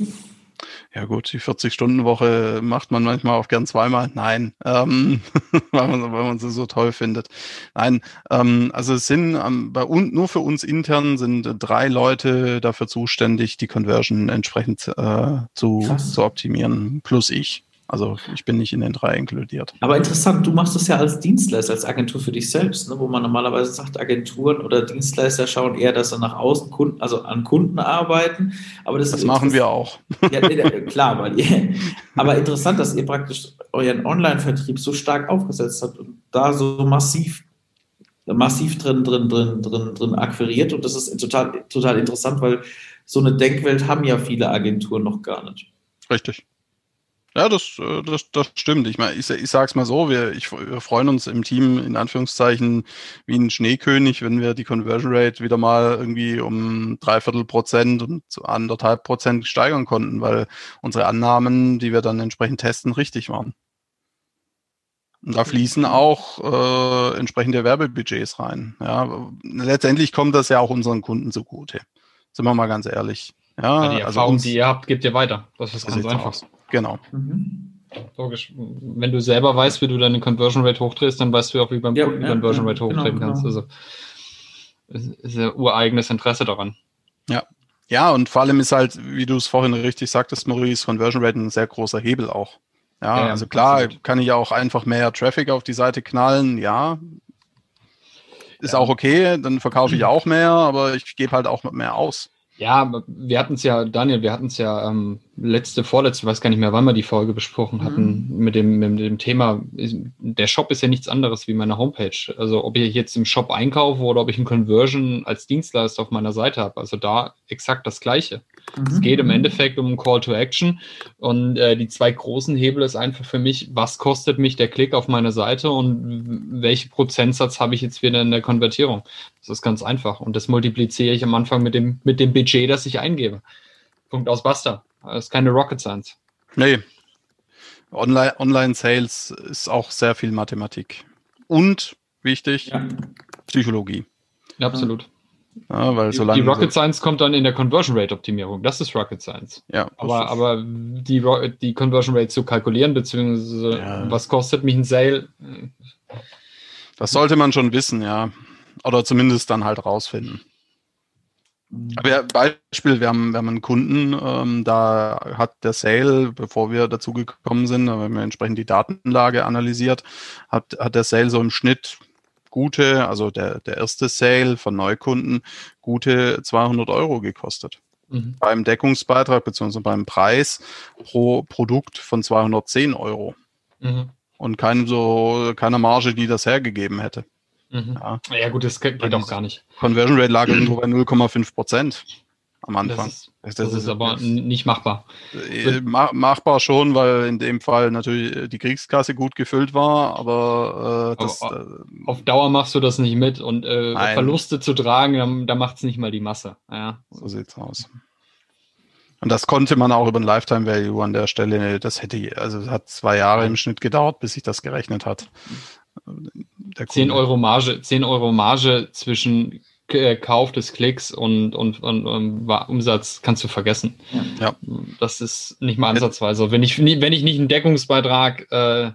Ja gut, die 40-Stunden-Woche macht man manchmal auch gern zweimal. Nein, ähm, weil, man, weil man sie so toll findet. Nein, ähm, also es sind ähm, bei uns nur für uns intern sind drei Leute dafür zuständig, die Conversion entsprechend äh, zu, zu optimieren, plus ich. Also ich bin nicht in den drei inkludiert. Aber interessant, du machst das ja als Dienstleister, als Agentur für dich selbst, ne, wo man normalerweise sagt, Agenturen oder Dienstleister schauen eher, dass sie nach außen Kunden, also an Kunden arbeiten. Aber das, das machen wir auch. Ja, klar, weil ihr, aber interessant, dass ihr praktisch euren Online-Vertrieb so stark aufgesetzt habt und da so massiv massiv drin, drin, drin, drin, drin akquiriert und das ist total, total interessant, weil so eine Denkwelt haben ja viele Agenturen noch gar nicht. Richtig. Ja, das, äh, das, das stimmt. Ich meine, ich, ich sage es mal so, wir, ich, wir freuen uns im Team in Anführungszeichen wie ein Schneekönig, wenn wir die Conversion Rate wieder mal irgendwie um dreiviertel Prozent und anderthalb Prozent steigern konnten, weil unsere Annahmen, die wir dann entsprechend testen, richtig waren. Und da fließen auch äh, entsprechende Werbebudgets rein. Ja, letztendlich kommt das ja auch unseren Kunden zugute. Sind wir mal ganz ehrlich. Ja, ja die also Erfahrung, die ihr habt, gebt ihr weiter. Das ist ganz einfach. Aus. Genau. Mhm. Logisch. Wenn du selber weißt, wie du deine Conversion Rate hochdrehst, dann weißt du auch, wie beim ja, Kunden ja, Conversion Rate genau, hochdrehen genau, kannst. Genau. Also ist ja ureigenes Interesse daran. Ja. Ja, und vor allem ist halt, wie du es vorhin richtig sagtest, Maurice, Conversion Rate ein sehr großer Hebel auch. Ja, ja also klar absolut. kann ich auch einfach mehr Traffic auf die Seite knallen, ja. Ist ja. auch okay, dann verkaufe ich auch mehr, aber ich gebe halt auch mehr aus. Ja, wir hatten es ja, Daniel, wir hatten es ja ähm, letzte, vorletzte, weiß gar nicht mehr, wann wir die Folge besprochen hatten, mhm. mit, dem, mit dem Thema, der Shop ist ja nichts anderes wie meine Homepage. Also ob ich jetzt im Shop einkaufe oder ob ich ein Conversion als Dienstleister auf meiner Seite habe. Also da exakt das Gleiche. Mhm. Es geht im Endeffekt um Call to Action und äh, die zwei großen Hebel ist einfach für mich, was kostet mich der Klick auf meine Seite und welche Prozentsatz habe ich jetzt wieder in der Konvertierung. Das ist ganz einfach und das multipliziere ich am Anfang mit dem, mit dem Budget, das ich eingebe. Punkt aus Basta. Das ist keine Rocket Science. Nee. Online, Online Sales ist auch sehr viel Mathematik. Und wichtig, ja. Psychologie. Ja, absolut. Ja, weil solange die Rocket Science kommt dann in der Conversion Rate Optimierung. Das ist Rocket Science. Ja. Aber, aber die, die Conversion Rate zu kalkulieren, beziehungsweise ja. was kostet mich ein Sale? Das sollte man schon wissen, ja. Oder zumindest dann halt rausfinden. Aber Beispiel, wir haben, wir haben einen Kunden, ähm, da hat der Sale, bevor wir dazu gekommen sind, haben wir entsprechend die Datenlage analysiert, hat, hat der Sale so im Schnitt gute, also der, der erste Sale von Neukunden, gute 200 Euro gekostet. Mhm. Beim Deckungsbeitrag bzw. beim Preis pro Produkt von 210 Euro. Mhm. Und kein, so, keine Marge, die das hergegeben hätte. Mhm. Ja. ja. gut, das geht doch gar nicht. Conversion Rate lag irgendwo bei 0,5 Prozent am Anfang. Das ist, das, das ist aber nicht machbar. Äh, machbar schon, weil in dem Fall natürlich die Kriegskasse gut gefüllt war, aber, äh, das, aber äh, auf Dauer machst du das nicht mit und äh, Verluste zu tragen, da macht es nicht mal die Masse. Ja. So sieht's aus. Und das konnte man auch über ein Lifetime Value an der Stelle, das hätte, also hat zwei Jahre im Schnitt gedauert, bis sich das gerechnet hat. 10 Euro Marge, 10 Euro Marge zwischen äh, Kauf des Klicks und, und, und, und Umsatz kannst du vergessen. Ja. Das ist nicht mal ansatzweise. Wenn ich, wenn ich nicht einen Deckungsbeitrag äh,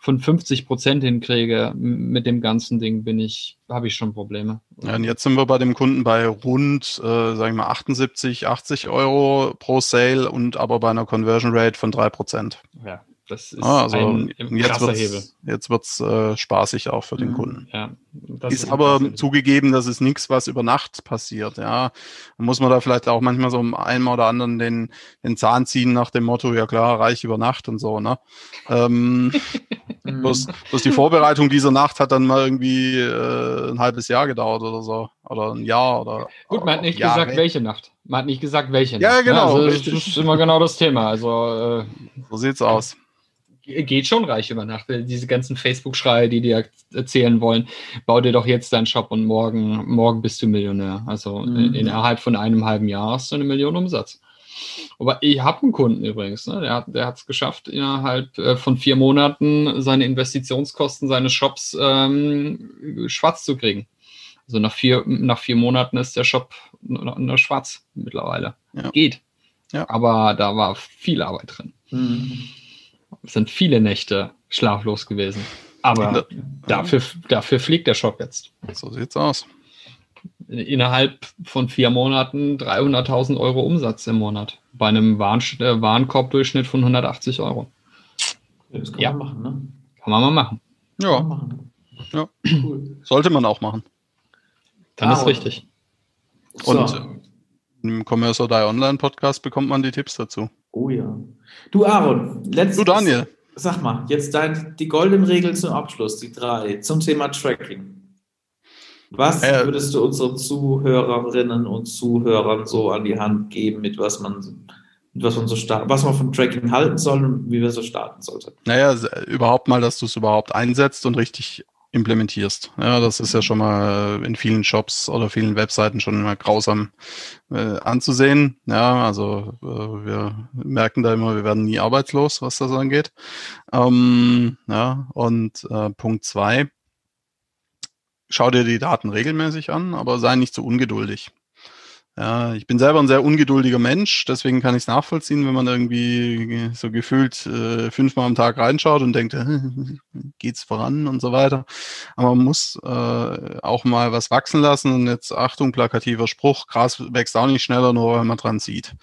von 50 Prozent hinkriege mit dem ganzen Ding, bin ich, habe ich schon Probleme. Ja, und jetzt sind wir bei dem Kunden bei rund, äh, sagen wir mal, 78, 80 Euro pro Sale und aber bei einer Conversion Rate von 3 Prozent. Ja, das ist ah, also ein krasser jetzt Hebel. Jetzt wird's äh, spaßig auch für den mhm. Kunden. Ja, ist, ist aber zugegeben, das ist nichts, was über Nacht passiert. Ja, dann muss man da vielleicht auch manchmal so einmal oder anderen den, den Zahn ziehen nach dem Motto, ja klar, reich über Nacht und so. Ne? Ähm, bloß, bloß die Vorbereitung dieser Nacht hat dann mal irgendwie äh, ein halbes Jahr gedauert oder so oder ein Jahr oder. Gut, man hat nicht Jahre. gesagt, welche Nacht. Man hat nicht gesagt, welche ja, Nacht. Ja, genau. Ne? Also, das ist immer genau das Thema. Also äh, so sieht's aus geht schon reich über Nacht. Diese ganzen Facebook-Schreie, die dir erzählen wollen, bau dir doch jetzt deinen Shop und morgen, morgen bist du Millionär. Also mhm. innerhalb von einem halben Jahr hast du eine Million Umsatz. Aber ich habe einen Kunden übrigens, ne? der, der hat es geschafft, innerhalb äh, von vier Monaten seine Investitionskosten seines Shops ähm, schwarz zu kriegen. Also nach vier, nach vier Monaten ist der Shop nur schwarz mittlerweile. Ja. Geht. Ja. Aber da war viel Arbeit drin. Mhm. Es sind viele Nächte schlaflos gewesen. Aber dafür, dafür fliegt der Shop jetzt. So sieht's aus. Innerhalb von vier Monaten 300.000 Euro Umsatz im Monat. Bei einem Waren, äh, Warenkorbdurchschnitt von 180 Euro. Das kann ja. man machen, ne? Kann man mal machen. Ja. Machen. ja. Cool. Sollte man auch machen. Dann ah, ist richtig. Und so. Im Commerce or Die Online Podcast bekommt man die Tipps dazu. Oh ja. Du, Aaron, letztes. Du, Daniel. Sag mal, jetzt dein, die goldenen Regeln zum Abschluss, die drei, zum Thema Tracking. Was äh, würdest du unseren Zuhörerinnen und Zuhörern so an die Hand geben, mit was man, mit was man so starten, was man vom Tracking halten soll und wie wir so starten sollten? Naja, überhaupt mal, dass du es überhaupt einsetzt und richtig implementierst. Ja, das ist ja schon mal in vielen Shops oder vielen Webseiten schon immer grausam äh, anzusehen. Ja, also äh, wir merken da immer, wir werden nie arbeitslos, was das angeht. Ähm, ja, und äh, Punkt zwei, schau dir die Daten regelmäßig an, aber sei nicht zu ungeduldig. Ja, ich bin selber ein sehr ungeduldiger Mensch, deswegen kann ich es nachvollziehen, wenn man irgendwie so gefühlt äh, fünfmal am Tag reinschaut und denkt, geht's voran und so weiter. Aber man muss äh, auch mal was wachsen lassen und jetzt Achtung, plakativer Spruch, Gras wächst auch nicht schneller, nur weil man dran sieht.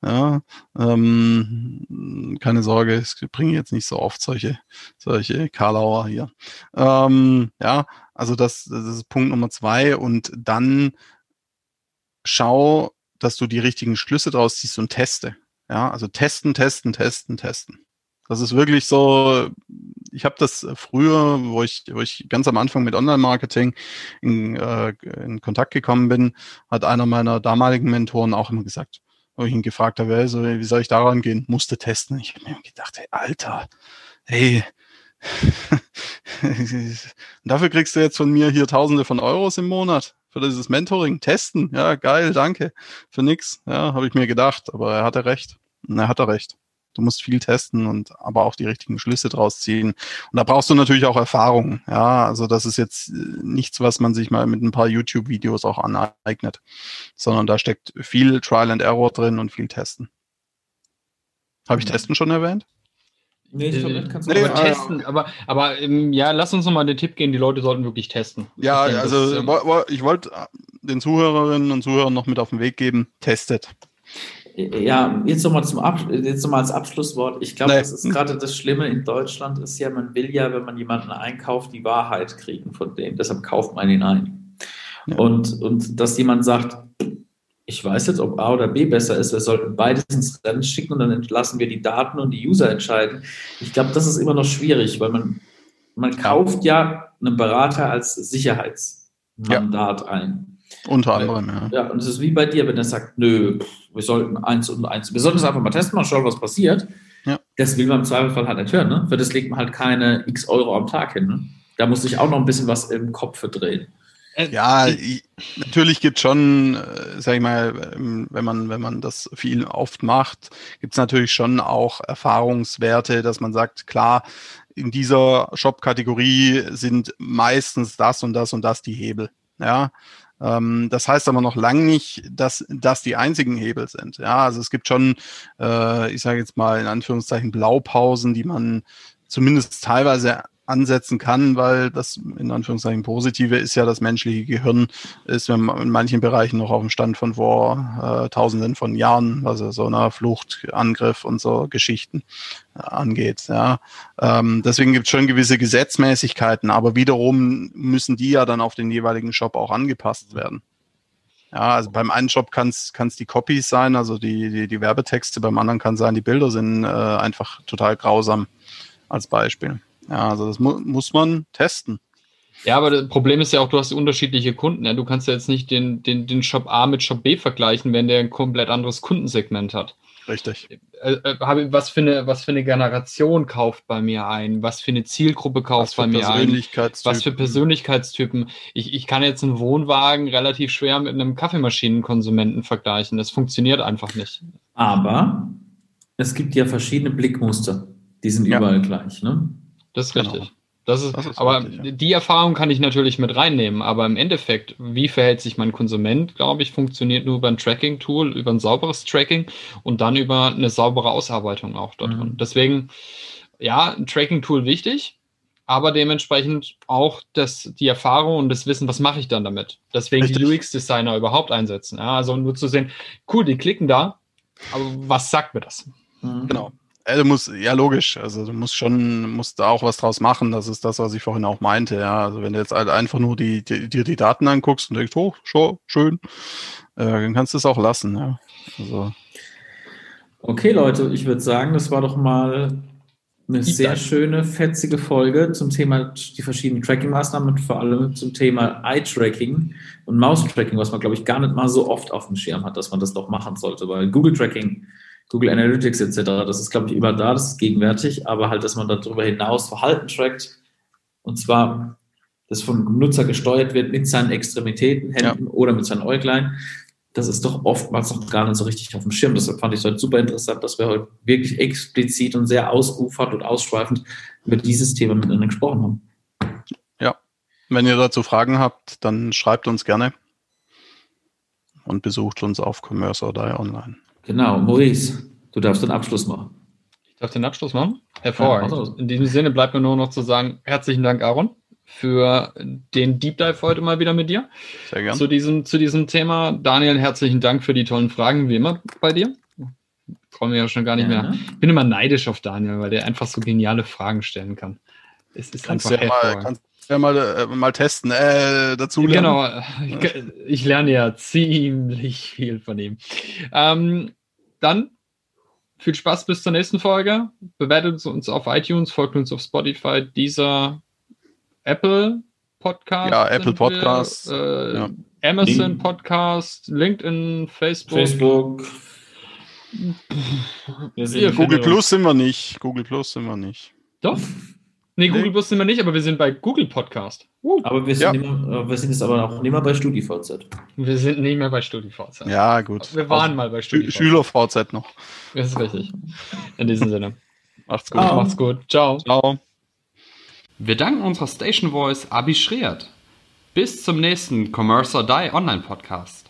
Ja, ähm, keine Sorge, es bringen jetzt nicht so oft solche, solche Karlauer hier. Ähm, ja, also das, das ist Punkt Nummer zwei und dann schau, dass du die richtigen Schlüsse draus ziehst und teste. Ja, also testen, testen, testen, testen. Das ist wirklich so, ich habe das früher, wo ich, wo ich ganz am Anfang mit Online-Marketing in, äh, in Kontakt gekommen bin, hat einer meiner damaligen Mentoren auch immer gesagt, wo ich ihn gefragt habe, also, wie soll ich daran gehen? Musste testen. Ich habe mir gedacht, hey, Alter, hey, dafür kriegst du jetzt von mir hier Tausende von Euros im Monat für dieses Mentoring. Testen, ja, geil, danke. Für nix, ja, habe ich mir gedacht, aber er hatte recht. Und er hatte recht. Du musst viel testen und aber auch die richtigen Schlüsse draus ziehen. Und da brauchst du natürlich auch Erfahrung. Ja, also das ist jetzt nichts, was man sich mal mit ein paar YouTube-Videos auch aneignet, sondern da steckt viel Trial and Error drin und viel Testen. Habe ich Testen schon erwähnt? Nee, ich glaube, kannst du nee, aber testen. Aber, aber ähm, ja, lass uns nochmal den Tipp geben, die Leute sollten wirklich testen. Ja, ich also ähm, ich wollte den Zuhörerinnen und Zuhörern noch mit auf den Weg geben, testet. Ja, jetzt nochmal zum Ab jetzt noch mal als Abschlusswort. Ich glaube, nee. das ist gerade das Schlimme in Deutschland, ist ja, man will ja, wenn man jemanden einkauft, die Wahrheit kriegen von dem. Deshalb kauft man ihn ein. Ja. Und, und dass jemand sagt, ich weiß jetzt, ob A oder B besser ist. Wir sollten beides ins Rennen schicken und dann entlassen wir die Daten und die User entscheiden. Ich glaube, das ist immer noch schwierig, weil man, man kauft ja einen Berater als Sicherheitsmandat ja. ein. Unter anderem, ja. Ja, und es ist wie bei dir, wenn er sagt, nö, wir sollten eins und eins, wir sollten es einfach mal testen, mal schauen, was passiert. Ja. Das will man im Zweifelsfall halt nicht hören, ne? Für das legt man halt keine x Euro am Tag hin. Ne? Da muss sich auch noch ein bisschen was im Kopf drehen. Äh, ja, natürlich gibt schon, äh, sag ich mal, ähm, wenn man, wenn man das viel oft macht, gibt es natürlich schon auch Erfahrungswerte, dass man sagt, klar, in dieser Shop-Kategorie sind meistens das und das und das die Hebel. Ja, ähm, das heißt aber noch lange nicht, dass das die einzigen Hebel sind. Ja, also es gibt schon, äh, ich sage jetzt mal in Anführungszeichen Blaupausen, die man zumindest teilweise ansetzen kann, weil das in Anführungszeichen Positive ist ja, das menschliche Gehirn ist in manchen Bereichen noch auf dem Stand von vor äh, Tausenden von Jahren, also so einer Flucht, Angriff und so Geschichten äh, angeht. Ja. Ähm, deswegen gibt es schon gewisse Gesetzmäßigkeiten, aber wiederum müssen die ja dann auf den jeweiligen Shop auch angepasst werden. Ja, also beim einen Shop kann es die Copies sein, also die, die, die Werbetexte, beim anderen kann sein, die Bilder sind äh, einfach total grausam als Beispiel. Ja, also das mu muss man testen. Ja, aber das Problem ist ja auch, du hast unterschiedliche Kunden. Ja? Du kannst ja jetzt nicht den, den, den Shop A mit Shop B vergleichen, wenn der ein komplett anderes Kundensegment hat. Richtig. Äh, äh, was, für eine, was für eine Generation kauft bei mir ein? Was für eine Zielgruppe kauft bei mir ein? Was für Persönlichkeitstypen? Ich, ich kann jetzt einen Wohnwagen relativ schwer mit einem Kaffeemashinen-Konsumenten vergleichen. Das funktioniert einfach nicht. Aber es gibt ja verschiedene Blickmuster. Die sind ja. überall gleich. Ne? Das ist genau. richtig. Das ist, das ist aber richtig, ja. die Erfahrung kann ich natürlich mit reinnehmen. Aber im Endeffekt, wie verhält sich mein Konsument, glaube ich, funktioniert nur über ein Tracking-Tool, über ein sauberes Tracking und dann über eine saubere Ausarbeitung auch dort drin. Mhm. Deswegen, ja, ein Tracking-Tool wichtig, aber dementsprechend auch das, die Erfahrung und das Wissen, was mache ich dann damit. Deswegen Richtig. die UX-Designer überhaupt einsetzen. Ja, also nur zu sehen, cool, die klicken da, aber was sagt mir das? Mhm. Genau. Ja, du musst, ja, logisch. Also du musst schon, musst da auch was draus machen. Das ist das, was ich vorhin auch meinte. Ja, also wenn du jetzt halt einfach nur die, die, dir die Daten anguckst und denkst, oh, schon, schön, äh, dann kannst du es auch lassen. Ja. Also. Okay, Leute, ich würde sagen, das war doch mal eine sehr schöne, fetzige Folge zum Thema die verschiedenen Tracking-Maßnahmen und vor allem zum Thema Eye-Tracking und Mouse-Tracking, was man, glaube ich, gar nicht mal so oft auf dem Schirm hat, dass man das doch machen sollte, weil Google-Tracking Google Analytics etc. Das ist, glaube ich, immer da, das ist gegenwärtig, aber halt, dass man darüber hinaus Verhalten trackt und zwar das vom Nutzer gesteuert wird mit seinen Extremitäten, Händen ja. oder mit seinen Äuglein. Das ist doch oftmals noch gar nicht so richtig auf dem Schirm. Deshalb fand ich es heute super interessant, dass wir heute wirklich explizit und sehr ausufernd und ausschweifend über dieses Thema miteinander gesprochen haben. Ja, wenn ihr dazu Fragen habt, dann schreibt uns gerne. und besucht uns auf Commerce or Die online. Genau, Maurice, du darfst den Abschluss machen. Ich darf den Abschluss machen? Hervorragend. Ja, In diesem Sinne bleibt mir nur noch zu sagen, herzlichen Dank, Aaron, für den Deep Dive heute mal wieder mit dir. Sehr gerne. Zu diesem, zu diesem Thema. Daniel, herzlichen Dank für die tollen Fragen, wie immer bei dir. Trauen wir ja schon gar nicht ja, mehr. Ich bin immer neidisch auf Daniel, weil der einfach so geniale Fragen stellen kann. Es ist kannst einfach ja mal, kannst ja mal, äh, mal testen, äh, dazu lernen. Genau, ich, ich, lerne ja ziemlich viel von ihm. Ähm, dann viel Spaß bis zur nächsten Folge. Bewertet uns auf iTunes, folgt uns auf Spotify, dieser Apple Podcast. Ja, Apple Podcast. äh, ja. Amazon. Podcast, LinkedIn, Facebook. Facebook. Google Plus sind wir nicht. Google Plus sind wir nicht. Doch. Nee, Google Plus sind wir nicht, aber wir sind bei Google Podcast. Uh, aber wir sind, ja. mehr, wir sind jetzt aber auch nicht mehr bei StudiVZ. Wir sind nicht mehr bei StudiVZ. Ja, gut. Wir waren also, mal bei StudiVZ. SchülerVZ noch. Das ist richtig. In diesem Sinne. Macht's gut. Oh. Macht's gut. Ciao. Ciao. Wir danken unserer Station Voice Abi Schreert. Bis zum nächsten Commerce or Die Online Podcast.